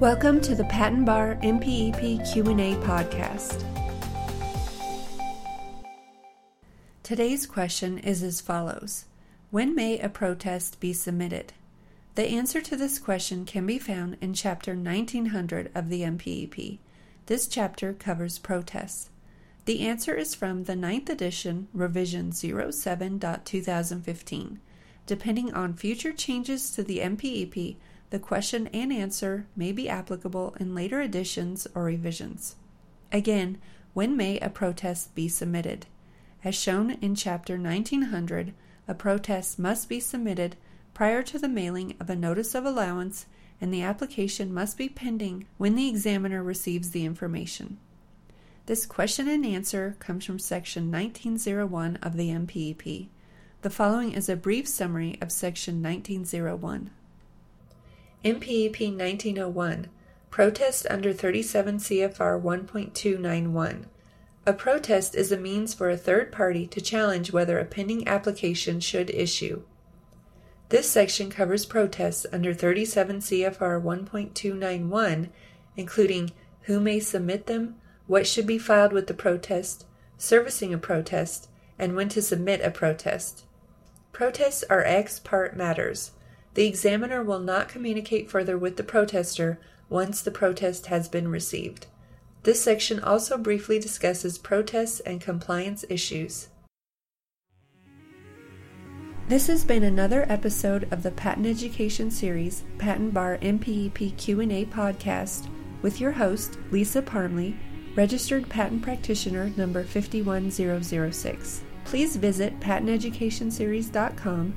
Welcome to the Patent Bar MPEP Q&A podcast. Today's question is as follows: When may a protest be submitted? The answer to this question can be found in chapter 1900 of the MPEP. This chapter covers protests. The answer is from the 9th edition, revision 07.2015. Depending on future changes to the MPEP, the question and answer may be applicable in later editions or revisions. Again, when may a protest be submitted? As shown in Chapter 1900, a protest must be submitted prior to the mailing of a notice of allowance, and the application must be pending when the examiner receives the information. This question and answer comes from Section 1901 of the MPEP. The following is a brief summary of Section 1901. MPEP 1901 Protest under 37 CFR 1.291. A protest is a means for a third party to challenge whether a pending application should issue. This section covers protests under 37 CFR 1.291, including who may submit them, what should be filed with the protest, servicing a protest, and when to submit a protest. Protests are ex parte matters. The examiner will not communicate further with the protester once the protest has been received. This section also briefly discusses protests and compliance issues. This has been another episode of the Patent Education Series Patent Bar MPEP Q&A podcast with your host Lisa Parmley, registered patent practitioner number 51006. Please visit patenteducationseries.com